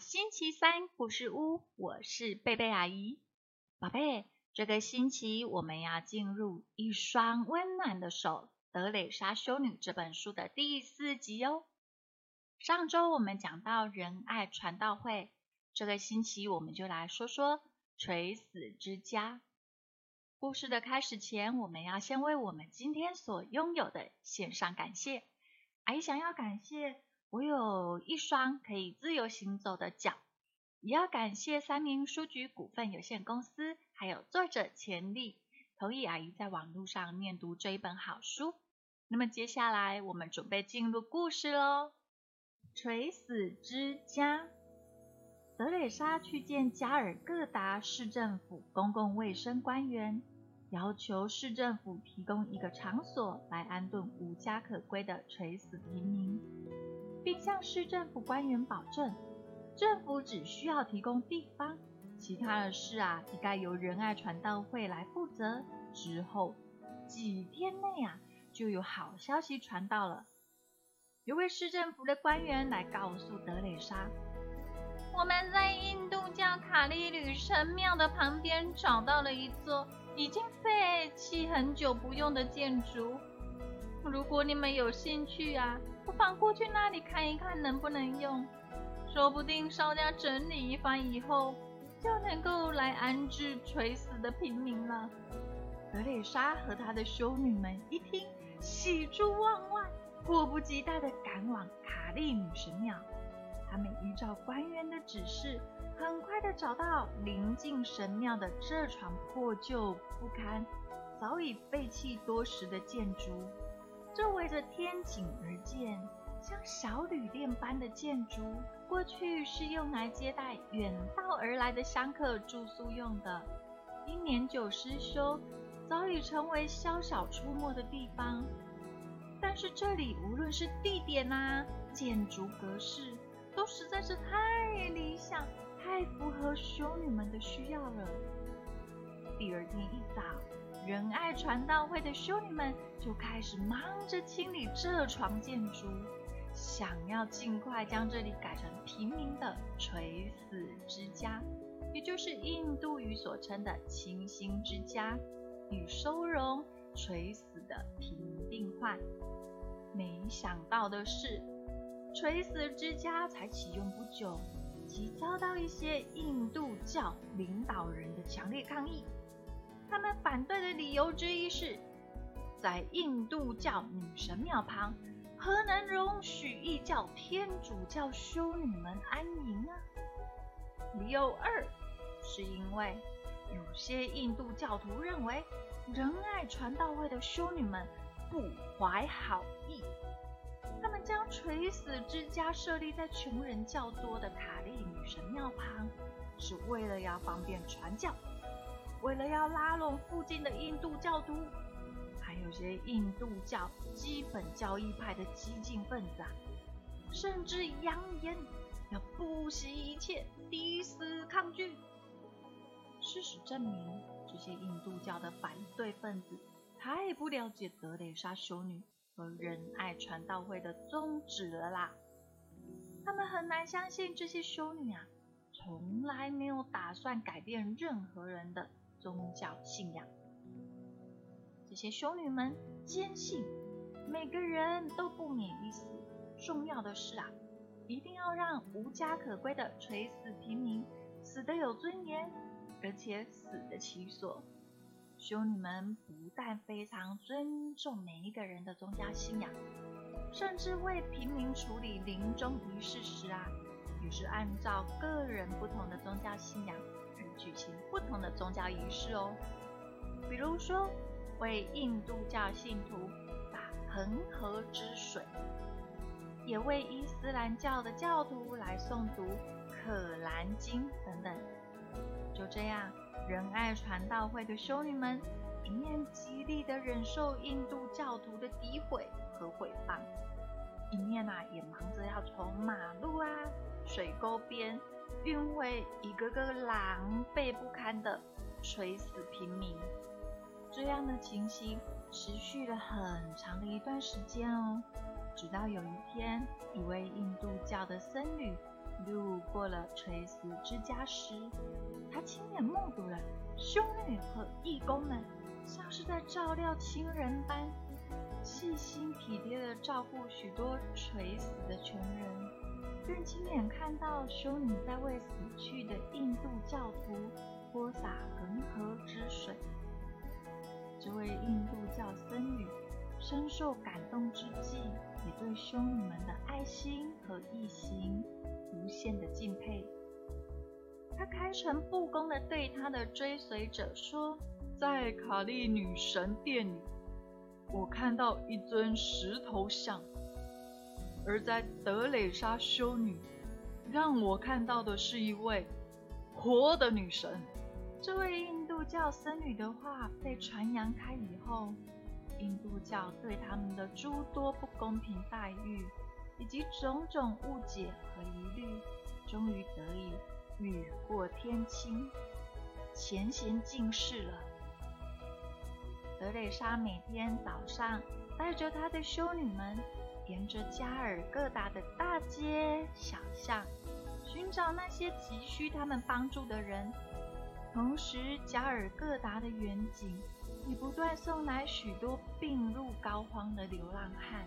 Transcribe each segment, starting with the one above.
星期三故事屋，我是贝贝阿姨。宝贝，这个星期我们要进入《一双温暖的手》德蕾莎修女这本书的第四集哦。上周我们讲到仁爱传道会，这个星期我们就来说说垂死之家。故事的开始前，我们要先为我们今天所拥有的献上感谢。阿姨想要感谢。我有一双可以自由行走的脚，也要感谢三明书局股份有限公司，还有作者钱丽同意阿姨在网络上念读这一本好书。那么接下来我们准备进入故事喽。垂死之家，德蕾莎去见加尔各答市政府公共卫生官员，要求市政府提供一个场所来安顿无家可归的垂死平民。并向市政府官员保证，政府只需要提供地方，其他的事啊，应该由仁爱传道会来负责。之后几天内啊，就有好消息传到了。有位市政府的官员来告诉德蕾莎，我们在印度教卡利吕神庙的旁边找到了一座已经废弃很久不用的建筑。如果你们有兴趣啊。不妨过去那里看一看能不能用，说不定稍加整理一番以后，就能够来安置垂死的平民了。德蕾莎和她的修女们一听，喜出望外，迫不及待地赶往卡利女神庙。他们依照官员的指示，很快地找到临近神庙的这幢破旧不堪、早已废弃多时的建筑。这围着天井而建，像小旅店般的建筑，过去是用来接待远道而来的香客住宿用的。因年久失修，早已成为宵小出没的地方。但是这里无论是地点啊，建筑格式，都实在是太理想，太符合修女们的需要了。第二天一早。仁爱传道会的修女们就开始忙着清理这床建筑，想要尽快将这里改成平民的垂死之家，也就是印度语所称的清新之家，以收容垂死的贫病患。没想到的是，垂死之家才启用不久，即遭到一些印度教领导人的强烈抗议。他们反对的理由之一是，在印度教女神庙旁，何能容许异教天主教修女们安营啊？理由二，是因为有些印度教徒认为仁爱传道会的修女们不怀好意，他们将垂死之家设立在穷人较多的卡利女神庙旁，是为了要方便传教。为了要拉拢附近的印度教徒，还有些印度教基本教义派的激进分子啊，甚至扬言要不惜一切抵死抗拒。事实证明，这些印度教的反对分子太不了解德蕾莎修女和仁爱传道会的宗旨了啦。他们很难相信这些修女啊，从来没有打算改变任何人的。宗教信仰，这些修女们坚信每个人都不免一死。重要的是啊，一定要让无家可归的垂死平民死得有尊严，而且死得其所。修女们不但非常尊重每一个人的宗教信仰，甚至为平民处理临终仪式时啊，也是按照个人不同的宗教信仰。举行不同的宗教仪式哦，比如说为印度教信徒打恒河之水，也为伊斯兰教的教徒来诵读可兰经等等。就这样，仁爱传道会的修女们一面极力的忍受印度教徒的诋毁和毁谤，一面啊也忙着要从马路啊、水沟边。运回一个个狼狈不堪的垂死平民，这样的情形持续了很长的一段时间哦。直到有一天，一位印度教的僧侣路过了垂死之家时，他亲眼目睹了修女和义工们像是在照料亲人般，细心体贴地照顾许多垂死的穷人，更亲眼看到修女在为死去的印度教徒泼洒恒河之水。这位印度教僧侣深受感动之际，也对修女们的爱心和义行。无限的敬佩，他开诚布公地对他的追随者说：“在卡利女神殿里，我看到一尊石头像；而在德蕾莎修女，让我看到的是一位活的女神。”这位印度教僧侣的话被传扬开以后，印度教对他们的诸多不公平待遇。以及种种误解和疑虑，终于得以雨过天晴，前贤尽释了。德蕾莎每天早上带着她的修女们，沿着加尔各答的大街小巷，寻找那些急需他们帮助的人。同时，加尔各答的远景也不断送来许多病入膏肓的流浪汉。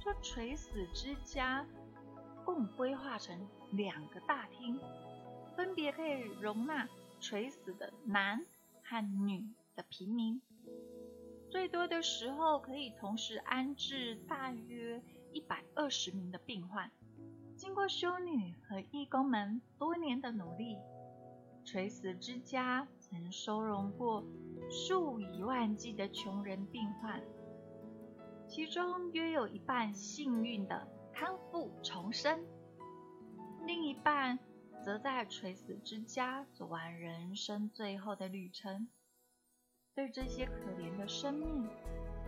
这垂死之家共规划成两个大厅，分别可以容纳垂死的男和女的平民，最多的时候可以同时安置大约一百二十名的病患。经过修女和义工们多年的努力，垂死之家曾收容过数以万计的穷人病患。其中约有一半幸运的康复重生，另一半则在垂死之家走完人生最后的旅程。对这些可怜的生命，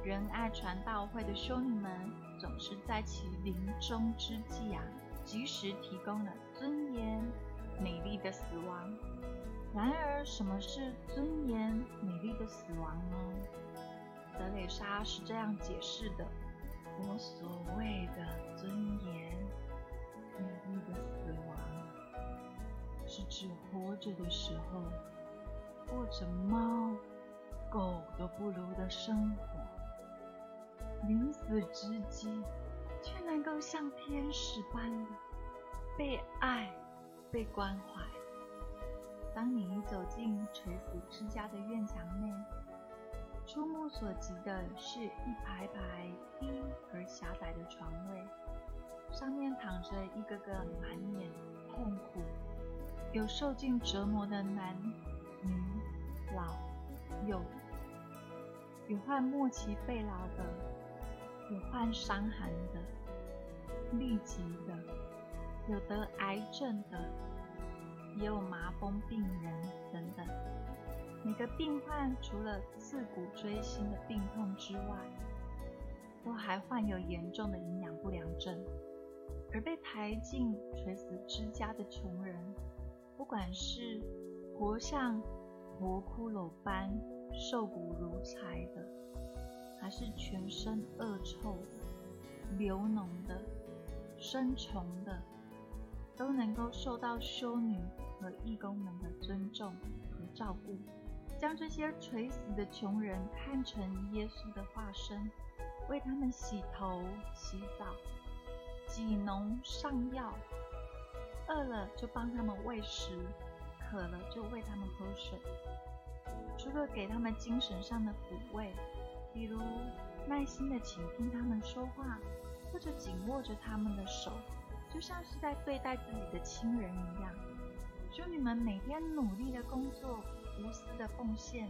仁爱传道会的修女们总是在其临终之际啊，及时提供了尊严美丽的死亡。然而，什么是尊严美丽的死亡呢？德蕾莎是这样解释的：“我所谓的尊严、美丽的死亡，是指活着的时候或者猫、狗都不如的生活，临死之际却能够像天使般的被爱、被关怀。当你走进垂死之家的院墙内。”触目所及的是一排排低而狭窄的床位，上面躺着一个个满脸痛苦、有受尽折磨的男女老幼，有患末期肺痨的，有患伤寒的、痢疾的，有得癌症的，也有麻风病人等等。每个病患除了刺骨锥心的病痛之外，都还患有严重的营养不良症。而被抬进垂死之家的穷人，不管是活像活骷髅般瘦骨如柴的，还是全身恶臭的、流脓的、生虫的，都能够受到修女和义工们的尊重和照顾。将这些垂死的穷人看成耶稣的化身，为他们洗头、洗澡、挤脓、上药，饿了就帮他们喂食，渴了就喂他们喝水。除了给他们精神上的抚慰，比如耐心的倾听他们说话，或者紧握着他们的手，就像是在对待自己的亲人一样。修女们每天努力的工作。无私的奉献，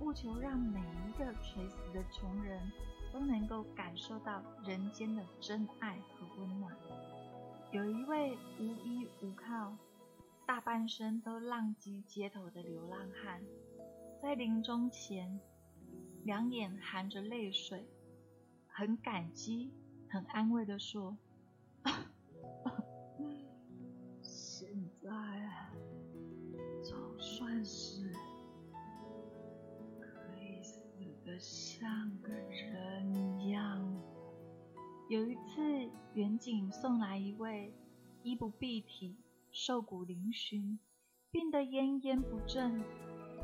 务求让每一个垂死的穷人都能够感受到人间的真爱和温暖。有一位无依无靠、大半生都浪迹街头的流浪汉，在临终前，两眼含着泪水，很感激、很安慰的说：“ 现在总算是可以死的……”像个人一样。有一次，远景送来一位衣不蔽体，瘦骨嶙峋，病得奄奄不振，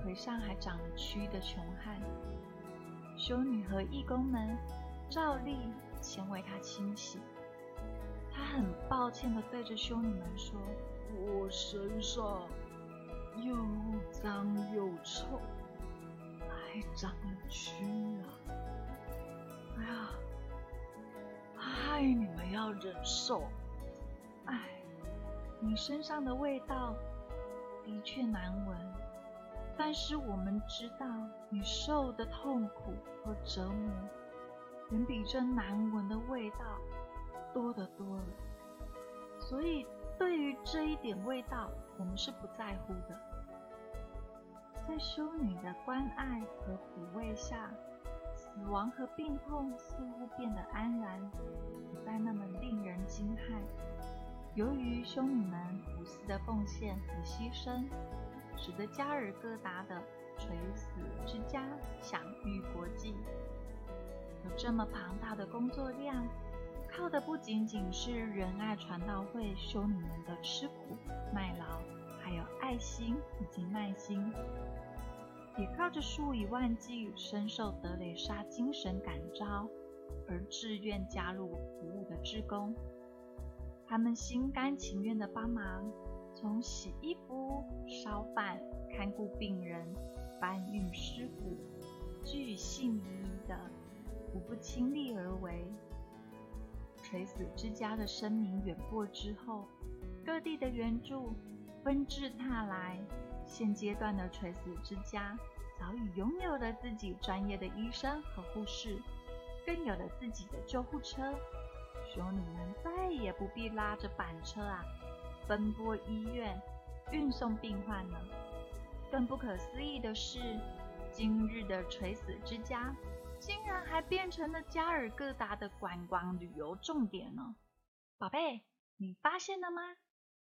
腿上还长了蛆的穷汉。修女和义工们照例前为他清洗。他很抱歉地对着修女们说：“我身上又脏又臭，还长了蛆啊！哎呀，害你们要忍受。哎，你身上的味道的确难闻，但是我们知道你受的痛苦和折磨，远比这难闻的味道。”多得多了，所以对于这一点味道，我们是不在乎的。在修女的关爱和抚慰下，死亡和病痛似乎变得安然，不再那么令人惊骇。由于修女们无私的奉献和牺牲，使得加尔各答的垂死之家享誉国际。有这么庞大的工作量。靠的不仅仅是仁爱传道会修女们的吃苦耐劳，还有爱心以及耐心，也靠着数以万计深受德蕾莎精神感召而自愿加入服务的职工。他们心甘情愿地帮忙，从洗衣服、烧饭、看顾病人、搬运尸骨，巨细靡遗的，无不亲力而为。垂死之家的声名远播之后，各地的援助纷至沓来。现阶段的垂死之家早已拥有了自己专业的医生和护士，更有了自己的救护车。修女们再也不必拉着板车啊，奔波医院运送病患了。更不可思议的是，今日的垂死之家。竟然还变成了加尔各答的观光旅游重点呢，宝贝，你发现了吗？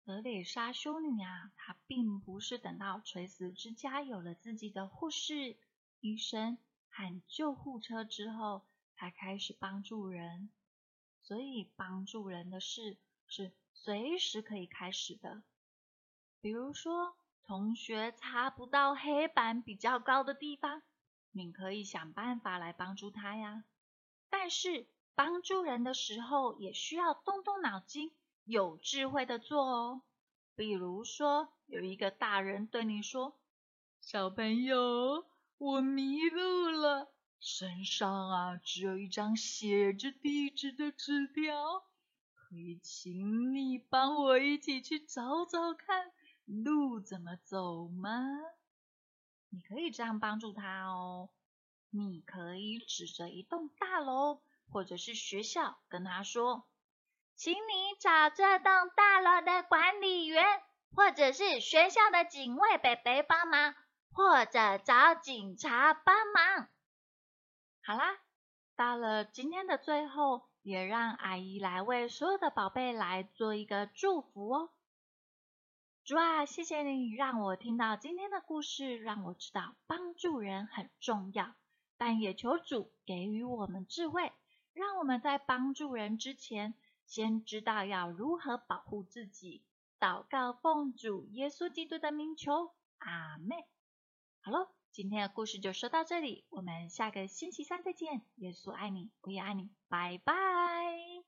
德蕾莎修女啊，她并不是等到垂死之家有了自己的护士、医生和救护车之后，才开始帮助人。所以帮助人的事是随时可以开始的。比如说，同学擦不到黑板比较高的地方。你可以想办法来帮助他呀，但是帮助人的时候也需要动动脑筋，有智慧的做哦。比如说，有一个大人对你说：“小朋友，我迷路了，身上啊只有一张写着地址的纸条，可以请你帮我一起去找找看路怎么走吗？”你可以这样帮助他哦。你可以指着一栋大楼或者是学校跟他说：“请你找这栋大楼的管理员，或者是学校的警卫北北帮忙，或者找警察帮忙。”好啦，到了今天的最后，也让阿姨来为所有的宝贝来做一个祝福哦。主啊，谢谢你让我听到今天的故事，让我知道帮助人很重要。但也求主给予我们智慧，让我们在帮助人之前，先知道要如何保护自己。祷告奉主耶稣基督的名求，阿门。好喽，今天的故事就说到这里，我们下个星期三再见。耶稣爱你，我也爱你，拜拜。